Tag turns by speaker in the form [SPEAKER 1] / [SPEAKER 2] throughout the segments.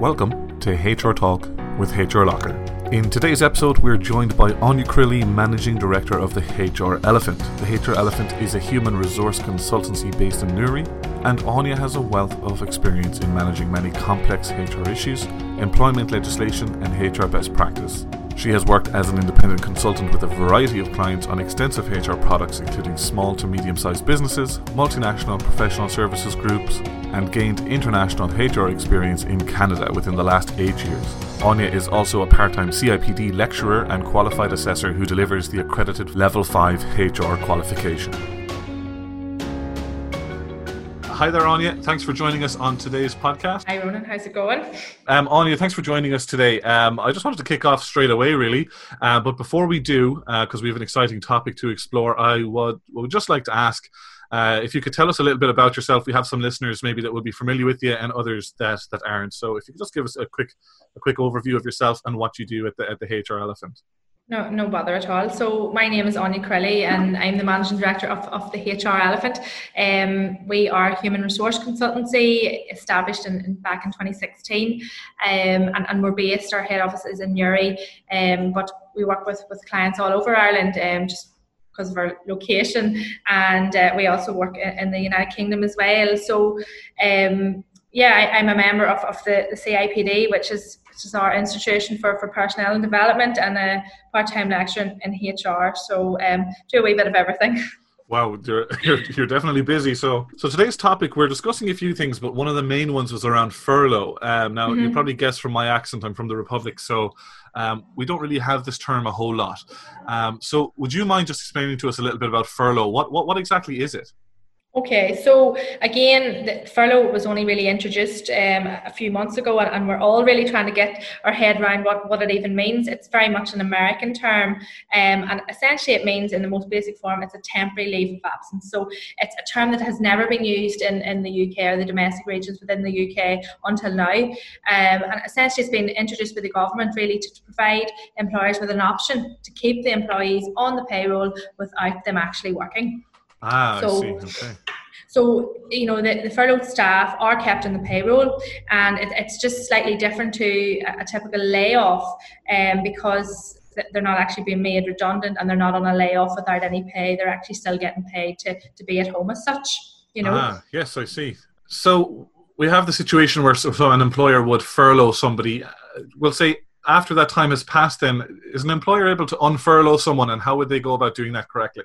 [SPEAKER 1] Welcome to HR Talk with HR Locker. In today's episode, we're joined by Aine Crilly, Managing Director of the HR Elephant. The HR Elephant is a human resource consultancy based in Newry, and Aine has a wealth of experience in managing many complex HR issues, employment legislation, and HR best practice. She has worked as an independent consultant with a variety of clients on extensive HR products, including small to medium sized businesses, multinational professional services groups, and gained international HR experience in Canada within the last eight years. Aine is also a part time CIPD lecturer and qualified assessor who delivers the accredited Level 5 HR qualification. Hi there, Aine. Thanks for joining us on today's podcast.
[SPEAKER 2] Hi, Ronan. How's it going?
[SPEAKER 1] Um, Aine, thanks for joining us today. Um, I just wanted to kick off straight away, really. Uh, but before we do, because uh, we have an exciting topic to explore, I would, would just like to ask uh, if you could tell us a little bit about yourself. We have some listeners maybe that will be familiar with you, and others that that aren't. So, if you could just give us a quick a quick overview of yourself and what you do at the at the HR Elephant.
[SPEAKER 2] No, no bother at all. So my name is Aine Crilly and I'm the Managing Director of, of the HR Elephant. Um, we are a human resource consultancy established in, in back in 2016 um, and, and we're based, our head office is in Newry, um, but we work with, with clients all over Ireland um, just because of our location and uh, we also work in the United Kingdom as well. So um, yeah, I, am a member of, of the, the CIPD, which is which is our institution for, for personnel and development, and a part-time lecturer in, in HR. So um, do a wee bit of everything.
[SPEAKER 1] Wow, you're, you're, you're, definitely busy. So, so today's topic, we're discussing a few things, but one of the main ones was around furlough. Um, now, mm-hmm. you probably guessed from my accent, I'm from the Republic, so um, we don't really have this term a whole lot. Um, so, would you mind just explaining to us a little bit about furlough? What, what, what exactly is it?
[SPEAKER 2] Okay, so again, the furlough was only really introduced um, a few months ago, and we're all really trying to get our head around what, what it even means. It's very much an American term, um, and essentially it means, in the most basic form, it's a temporary leave of absence. So it's a term that has never been used in, in the UK or the domestic regions within the UK until now, um, and essentially it's been introduced by the government really to, to provide employers with an option to keep the employees on the payroll without them actually working.
[SPEAKER 1] Ah, so, I see. Okay.
[SPEAKER 2] So, you know, the, the furloughed staff are kept in the payroll, and it, it's just slightly different to a, typical layoff um, because they're not actually being made redundant and they're not on a layoff without any pay. They're actually still getting paid to, to be at home as such, you know.
[SPEAKER 1] Ah, yes, I see. So, we have the situation where so, so an employer would furlough somebody. Uh, we'll say after that time has passed, then is an employer able to unfurlough someone, and how would they go about doing that correctly?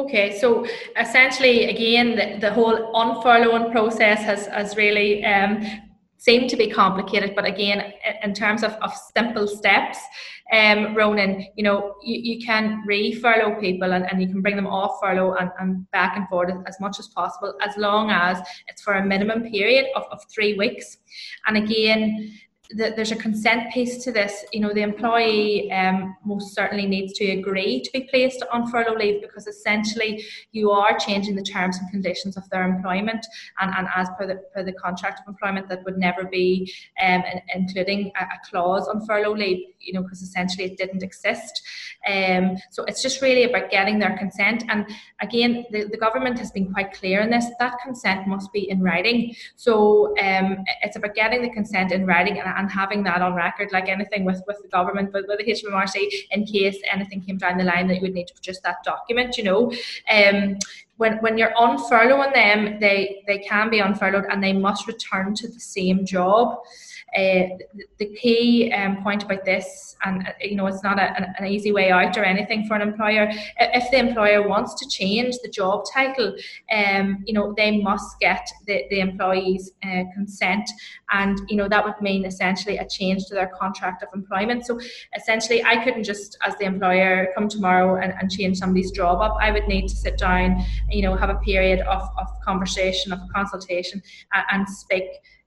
[SPEAKER 2] Okay, so essentially, again, the, the whole unfurloughing process has, has really um, seemed to be complicated, but again, in terms of, of simple steps, um, Ronan, you know, you, you can re-furlough people and, and you can bring them off furlough and, and back and forth as much as possible, as long as it's for a minimum period of, of three weeks. And again, that there's a consent piece to this. You know, the employee um, most certainly needs to agree to be placed on furlough leave because essentially you are changing the terms and conditions of their employment, and, and as per the per the contract of employment, that would never be um, including a, a, clause on furlough leave. You know, because essentially it didn't exist. Um, so it's just really about getting their consent. And again, the, the government has been quite clear in this. That consent must be in writing. So um, it's about getting the consent in writing and and having that on record, like anything with, with the government, but with the HMRC, in case anything came down the line that you would need to produce that document, you know. Um, when, when you're unfurloughing them, they, they can be on and they must return to the same job. Uh, the key um, point about this, and uh, you know, it's not a, an, easy way out or anything for an employer. If the employer wants to change the job title, um, you know, they must get the, the employee's uh, consent, and you know that would mean essentially a change to their contract of employment. So essentially, I couldn't just, as the employer, come tomorrow and, and change somebody's job up. I would need to sit down, you know, have a period of, of conversation, of consultation, and speak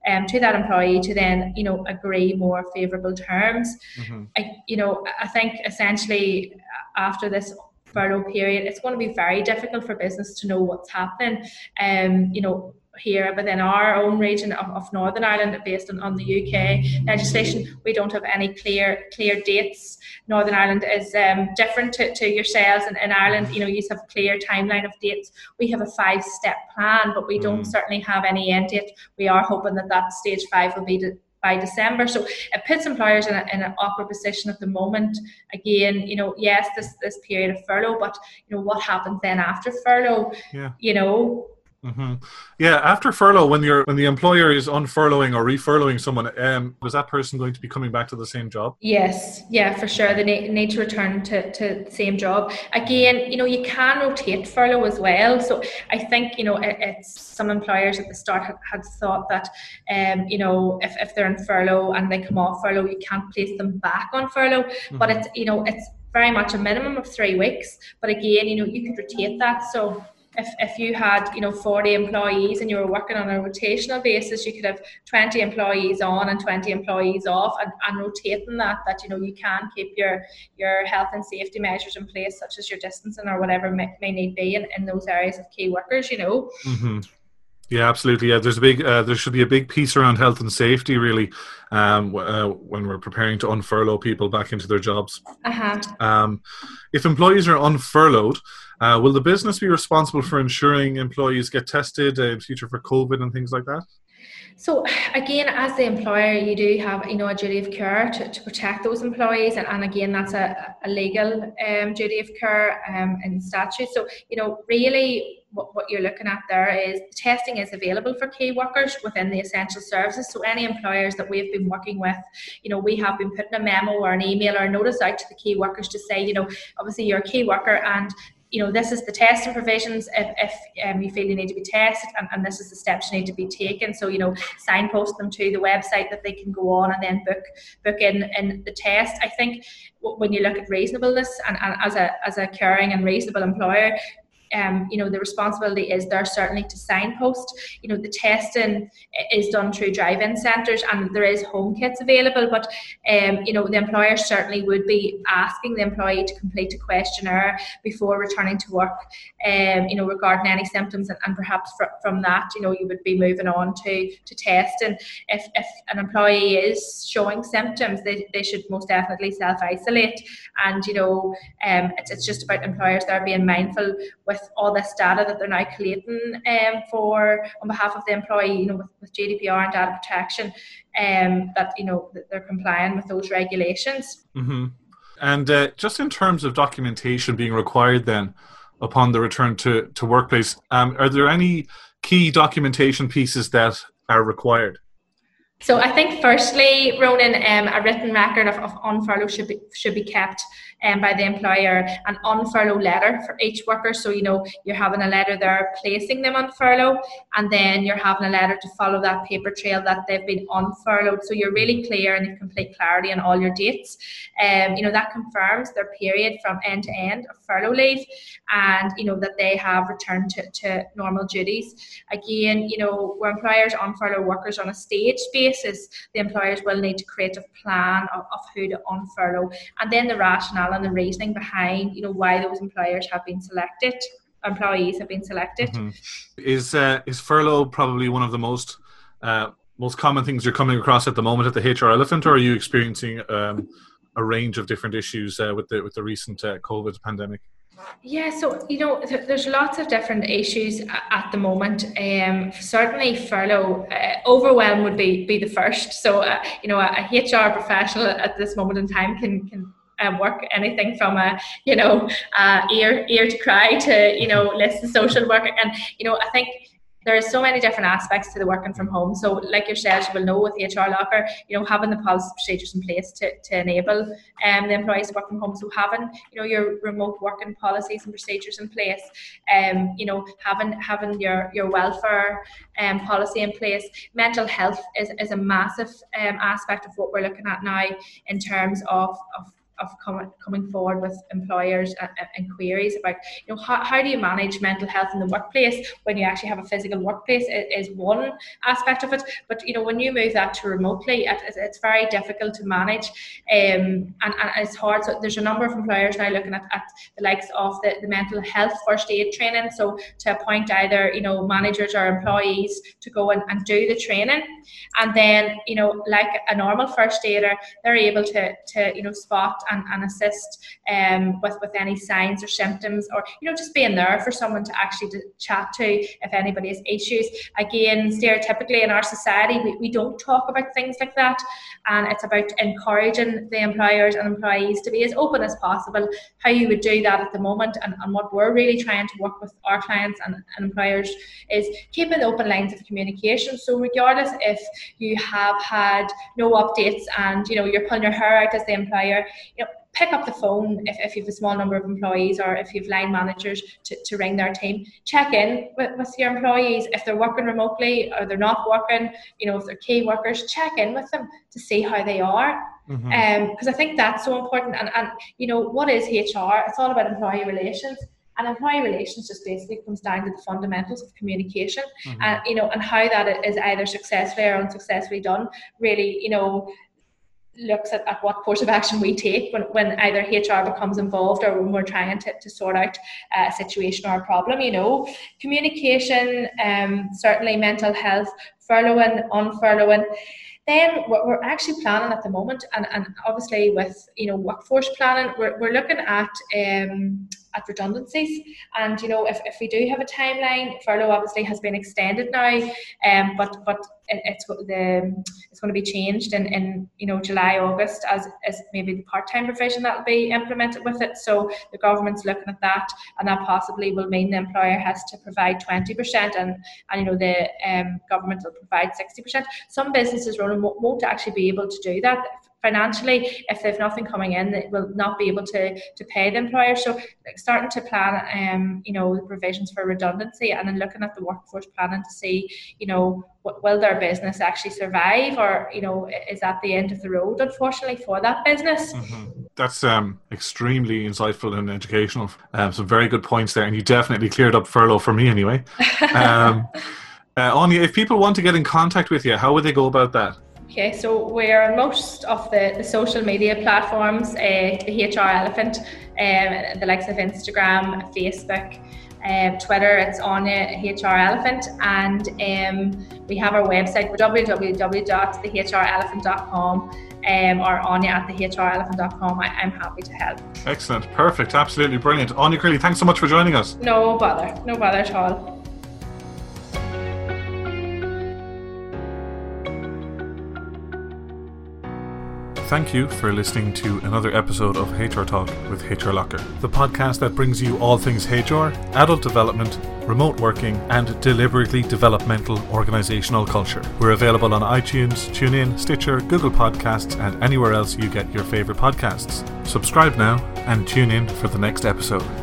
[SPEAKER 2] um, to that employee to then you know agree more favourable terms. Mm-hmm. I, you know, I think essentially after this furlough period, it's going to be very difficult for business to know what's happening. Um, you know, here within our own region of, of Northern Ireland, based on, on the UK legislation, we don't have any clear clear dates. Northern Ireland is um, different to, to yourselves, and in Ireland, you know, you have a clear timeline of dates. We have a five step plan, but we don't mm. certainly have any end date. We are hoping that that stage five will be by December. So it puts employers in, a, in an awkward position at the moment. Again, you know, yes, this this period of furlough, but you know what happens then after furlough? Yeah. You know,
[SPEAKER 1] Mm-hmm. Yeah, after furlough, when you're when the employer is unfurloughing or refurloughing someone, um, is that person going to be coming back to the same job?
[SPEAKER 2] Yes, yeah, for sure. They need, need to return to, to the same job. Again, you know, you can rotate furlough as well. So I think you know it, it's some employers at the start had, had thought that, um, you know, if, if they're in furlough and they come off furlough, you can't place them back on furlough. Mm-hmm. But it's you know it's very much a minimum of three weeks. But again, you know, you could rotate that. So if, if you had you know 40 employees and you were working on a rotational basis you could have 20 employees on and 20 employees off and, and rotating that that you know you can keep your your health and safety measures in place such as your distancing or whatever may, may need be in, in those areas of key workers you know
[SPEAKER 1] mm-hmm. Yeah, absolutely. Yeah, there's a big, uh, there should be a big piece around health and safety, really, um, uh, when we're preparing to unfurlough people back into their jobs.
[SPEAKER 2] Uh-huh.
[SPEAKER 1] Um, if employees are unfurloughed, uh, will the business be responsible for ensuring employees get tested uh, in future for COVID and things like that?
[SPEAKER 2] So again, as the employer, you do have you know a duty of care to, to protect those employees, and, and again, that's a, a legal um, duty of care um, in statute. So you know, really, what, what you're looking at there is the testing is available for key workers within the essential services. So any employers that we've been working with, you know, we have been putting a memo or an email or a notice out to the key workers to say, you know, obviously you're a key worker and you know, this is the testing provisions if, if um, you feel you need to be tested, and, and, this is the steps you need to be taken. So, you know, signpost them to the website that they can go on and then book book in, in the test. I think when you look at reasonableness and, and as a as a caring and reasonable employer, um, you know, the responsibility is there certainly to signpost. You know, the testing is done through drive-in centres and there is home kits available, but um, you know, the employer certainly would be asking the employee to complete a questionnaire before returning to work. Um, you know, regarding any symptoms, and, and perhaps fr- from that, you know, you would be moving on to to test. And if if an employee is showing symptoms, they, they should most definitely self isolate. And you know, um, it's it's just about employers there being mindful with all this data that they're now collating um, for on behalf of the employee, you know, with, with GDPR and data protection, um, that you know that they're complying with those regulations.
[SPEAKER 1] Mm-hmm. And uh, just in terms of documentation being required, then upon the return to to workplace, um, are there any key documentation pieces that are required?
[SPEAKER 2] So I think firstly, Ronan, um, a written record of, of on furlough should be should be kept um, by the employer, an unfurlough letter for each worker. So you know you're having a letter there placing them on furlough, and then you're having a letter to follow that paper trail that they've been on. So you're really clear and you complete clarity on all your dates. Um, you know that confirms their period from end to end of furlough leave, and you know that they have returned to, to normal duties. Again, you know where employers unfurlough workers on a stage basis basis, the employers will need to create a plan of, of who to unfurlough and then the rationale and the reasoning behind, you know, why those employers have been selected, employees have been selected. Mm-hmm.
[SPEAKER 1] Is uh, is furlough probably one of the most uh, most common things you're coming across at the moment at the HR Elephant, or are you experiencing um, a range of different issues uh, with the with the recent uh, COVID pandemic?
[SPEAKER 2] Yeah, so you know, th- there's lots of different issues at the moment. Um, certainly, furlough uh, overwhelm would be be the first. So, uh, you know, a, a, HR professional at this moment in time can can um, work anything from a you know uh, ear ear to cry to you know list of social work, and you know, I think there's so many different aspects to the working from home. So, like yourself, you will know with HR Locker, you know, having the policy procedures in place to, to enable um, the employees to work from home. So, having you know your remote working policies and procedures in place, um, you know, having having your your welfare um, policy in place. Mental health is, is a massive um, aspect of what we're looking at now in terms of, of of coming coming forward with employers and, and, queries about you know how, how do you manage mental health in the workplace when you actually have a physical workplace is one aspect of it. But you know when you move that to remotely it, it's very difficult to manage um, and, and it's hard. So there's a number of employers now looking at, at the likes of the, the mental health first aid training. So to appoint either you know managers or employees to go and, and do the training. And then you know like a normal first aider they're able to to you know spot and, and assist um, with, with any signs or symptoms or, you know, just being there for someone to actually to chat to if anybody has issues. Again, stereotypically in our society, we, we don't talk about things like that. And it's about encouraging the employers and employees to be as open as possible. How you would do that at the moment and, and what we're really trying to work with our clients and, and employers is keeping open lines of communication. So regardless if you have had no updates and you know you're pulling your hair out as the employer, pick up the phone if, if you have a small number of employees or if you have line managers to, to ring their team. Check in with, with your employees if they're working remotely or they're not working, you know, if they're key workers, check in with them to see how they are. Because mm-hmm. um, I think that's so important. And, and, you know, what is HR? It's all about employee relations. And employee relations just basically comes down to the fundamentals of communication, mm-hmm. and you know, and how that is either successfully or unsuccessfully done. Really, you know, looks at, at what course of action we take when, when either HR becomes involved or when we're trying to, to sort out a situation or a problem, you know. Communication, um, certainly mental health, furloughing, unfurloughing. Then what we're actually planning at the moment, and, and obviously with you know workforce planning, we're, we're looking at um, at redundancies. And you know, if, if we do have a timeline, furlough obviously has been extended now, um, but but it, it's the it's going to be changed in, in you know July August as as maybe the part time provision that will be implemented with it. So the government's looking at that, and that possibly will mean the employer has to provide twenty percent, and and you know the um, government will provide sixty percent. Some businesses, Ronan, won't actually be able to do that financially if they've nothing coming in they will not be able to to pay the employer so like starting to plan um you know the provisions for redundancy and then looking at the workforce planning to see you know what, will their business actually survive or you know is that the end of the road unfortunately for that business
[SPEAKER 1] mm-hmm. that's um extremely insightful and educational um, some very good points there and you definitely cleared up furlough for me anyway um uh, Aine, if people want to get in contact with you, how would they go about that?
[SPEAKER 2] Okay, so we're on most of the, the social media platforms, uh, the HR Elephant, um, the likes of Instagram, Facebook, uh, Twitter, it's on uh, HR Elephant, and um, we have our website, www.thehrelephant.com um, or Aine at thehrelephant.com. I, I'm happy to help.
[SPEAKER 1] Excellent, perfect, absolutely brilliant. Aine Crilly, thanks so much for joining us.
[SPEAKER 2] No bother, no bother at all.
[SPEAKER 1] Thank you for listening to another episode of HR Talk with HR Locker, the podcast that brings you all things HR, adult development, remote working, and deliberately developmental organizational culture. We're available on iTunes, TuneIn, Stitcher, Google Podcasts, and anywhere else you get your favorite podcasts. Subscribe now and tune in for the next episode.